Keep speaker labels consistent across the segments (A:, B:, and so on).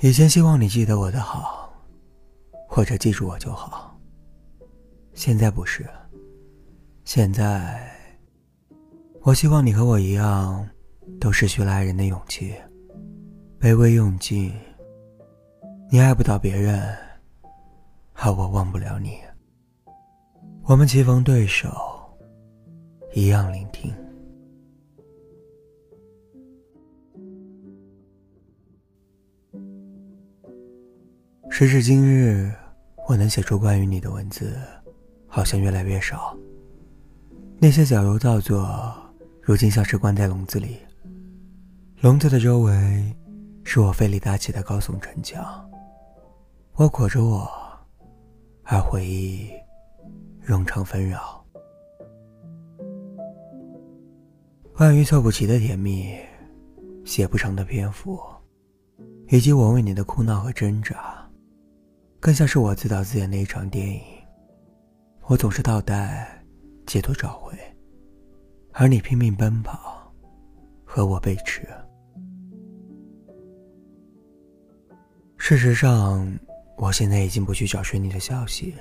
A: 以前希望你记得我的好，或者记住我就好。现在不是，现在，我希望你和我一样，都失去了爱人的勇气，卑微用尽。你爱不到别人，而我忘不了你。我们棋逢对手，一样聆听。时至今日，我能写出关于你的文字，好像越来越少。那些矫揉造作，如今像是关在笼子里。笼子的周围，是我费力搭起的高耸城墙。我裹着我，而回忆，冗长纷扰。关于凑不齐的甜蜜，写不长的篇幅，以及我为你的哭闹和挣扎。更像是我自导自演的一场电影，我总是倒带，企图找回，而你拼命奔跑，和我背驰。事实上，我现在已经不去找寻你的消息，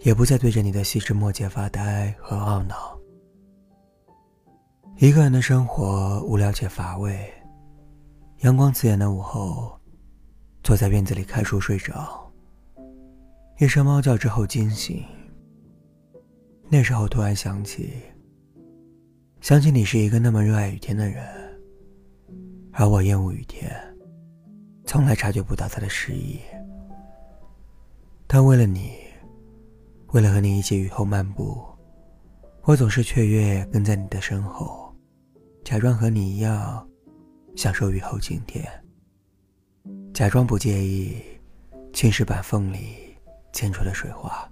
A: 也不再对着你的细枝末节发呆和懊恼。一个人的生活无聊且乏味，阳光刺眼的午后，坐在院子里看书睡着。一声猫叫之后惊醒。那时候突然想起，想起你是一个那么热爱雨天的人，而我厌恶雨天，从来察觉不到它的诗意。但为了你，为了和你一起雨后漫步，我总是雀跃跟在你的身后，假装和你一样，享受雨后晴天，假装不介意青石板缝里。溅出的水花，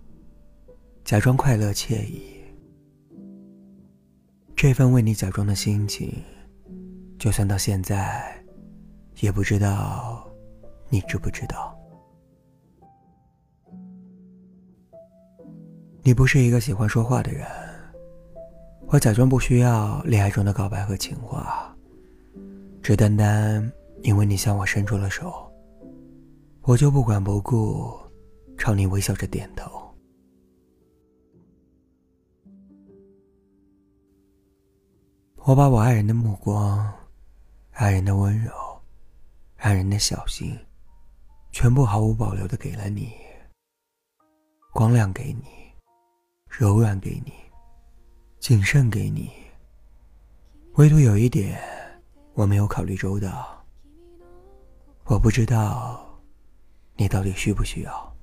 A: 假装快乐惬意。这份为你假装的心情，就算到现在，也不知道你知不知道。你不是一个喜欢说话的人，我假装不需要恋爱中的告白和情话，只单单因为你向我伸出了手，我就不管不顾。朝你微笑着点头。我把我爱人的目光、爱人的温柔、爱人的小心，全部毫无保留的给了你。光亮给你，柔软给你，谨慎给你。唯独有一点，我没有考虑周到。我不知道，你到底需不需要。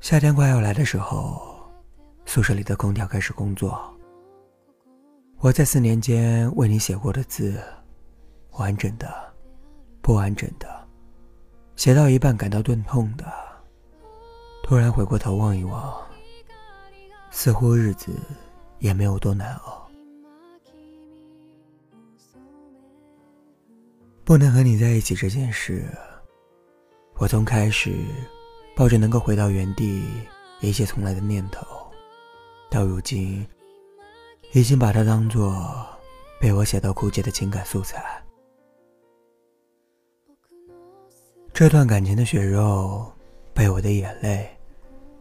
A: 夏天快要来的时候，宿舍里的空调开始工作。我在四年间为你写过的字，完整的，不完整的，写到一半感到钝痛的，突然回过头望一望，似乎日子也没有多难熬。不能和你在一起这件事，我从开始。抱着能够回到原地、一切重来的念头，到如今，已经把它当做被我写到枯竭的情感素材。这段感情的血肉，被我的眼泪，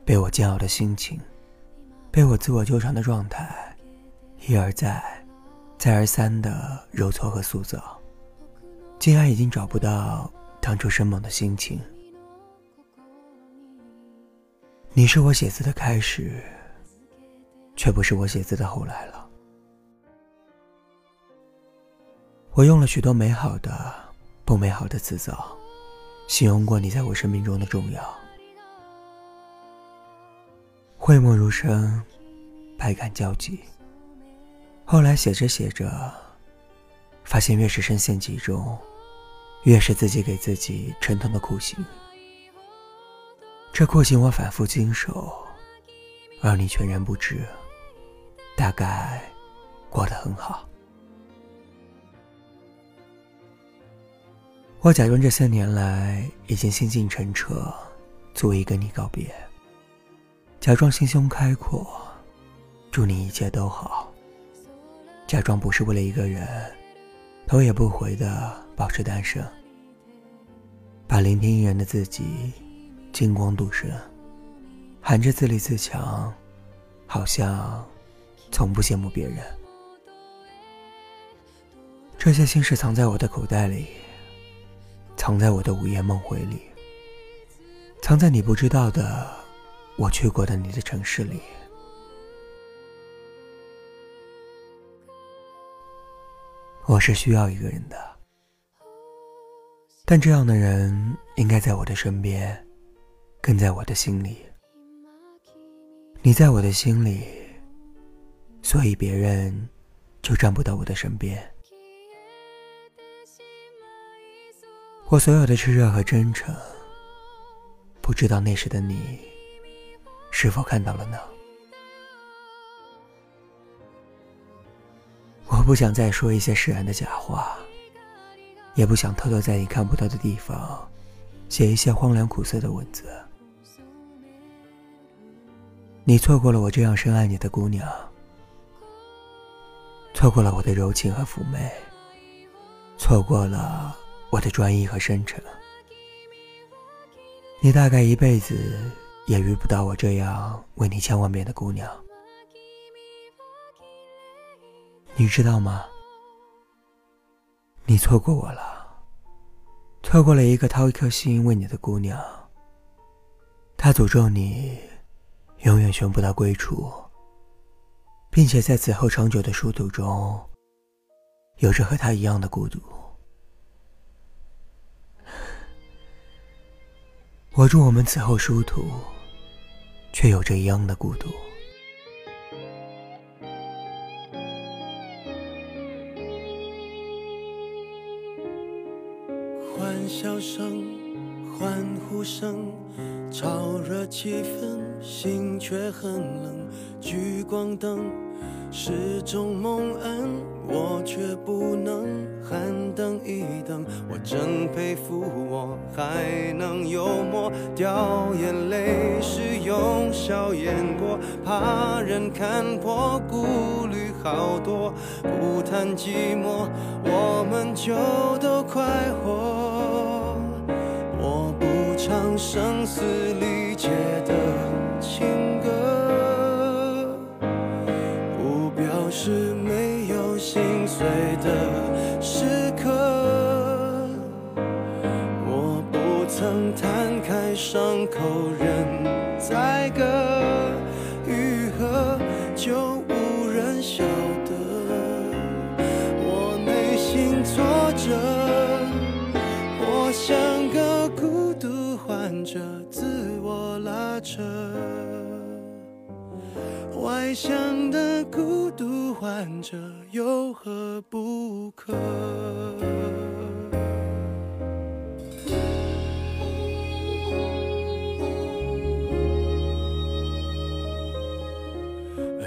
A: 被我煎熬的心情，被我自我纠缠的状态，一而再、再而三的揉搓和塑造，竟然已经找不到当初生猛的心情。你是我写字的开始，却不是我写字的后来了。我用了许多美好的、不美好的词藻，形容过你在我生命中的重要。讳莫如深，百感交集。后来写着写着，发现越是深陷其中，越是自己给自己沉痛的酷刑。这酷刑我反复经受，而你全然不知。大概过得很好。我假装这三年来已经心境澄澈，足以跟你告别。假装心胸开阔，祝你一切都好。假装不是为了一个人，头也不回的保持单身，把聆听一人的自己金光镀身，含着自立自强，好像从不羡慕别人。这些心事藏在我的口袋里，藏在我的午夜梦回里，藏在你不知道的我去过的你的城市里。我是需要一个人的，但这样的人应该在我的身边，跟在我的心里。你在我的心里，所以别人就站不到我的身边。我所有的炽热和真诚，不知道那时的你是否看到了呢？我不想再说一些释然的假话，也不想偷偷在你看不到的地方写一些荒凉苦涩的文字。你错过了我这样深爱你的姑娘，错过了我的柔情和妩媚，错过了。我的专一和深沉，你大概一辈子也遇不到我这样为你千万遍的姑娘。你知道吗？你错过我了，错过了一个掏一颗心为你的姑娘。她诅咒你永远寻不到归处，并且在此后长久的殊途中，有着和她一样的孤独。我祝我们此后殊途，却有着一样的孤独。
B: 声，欢呼声，潮热气氛，心却很冷。聚光灯。是种蒙恩，我却不能喊等一等。我真佩服我还能幽默，掉眼泪是用笑掩过，怕人看破，顾虑好多。不谈寂寞，我们就都快活。唱声嘶力竭的情。歌，不表示没有心碎的时刻，我不曾摊开伤口任宰割，外向的孤独患者有何不可？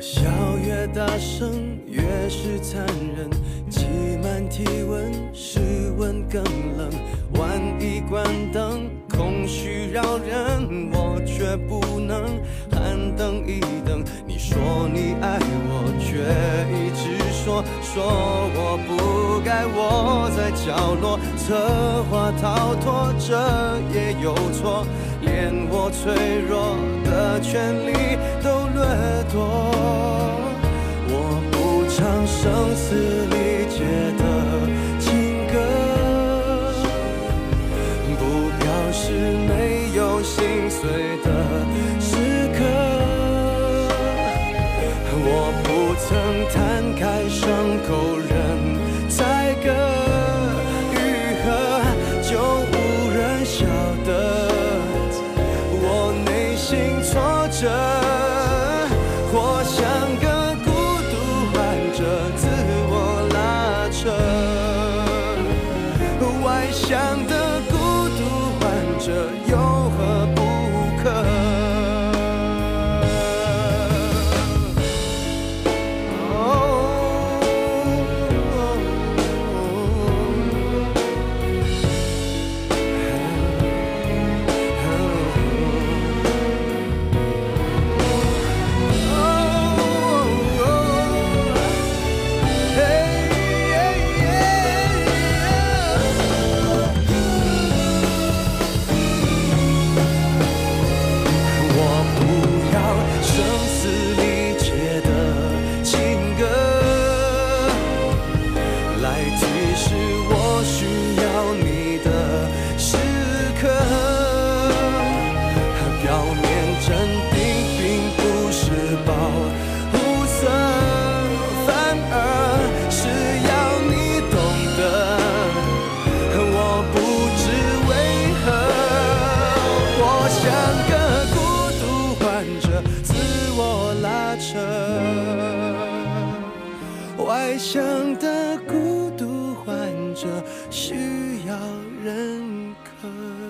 B: 笑越大声，越是残忍。挤满体温，室温更冷。万一关灯，空虚扰人，我却不能喊等一等。你说你爱我，却一直说说我不该窝在角落，策划逃脱，这也有错，连我脆弱的权利都掠夺。我不唱声嘶力竭的情歌，不表示没有心碎曾摊开伤口任宰割，愈合就无人晓得我内心挫折，我像个孤独患者，自我拉扯，外向的孤独患者。的孤独患者需要认可。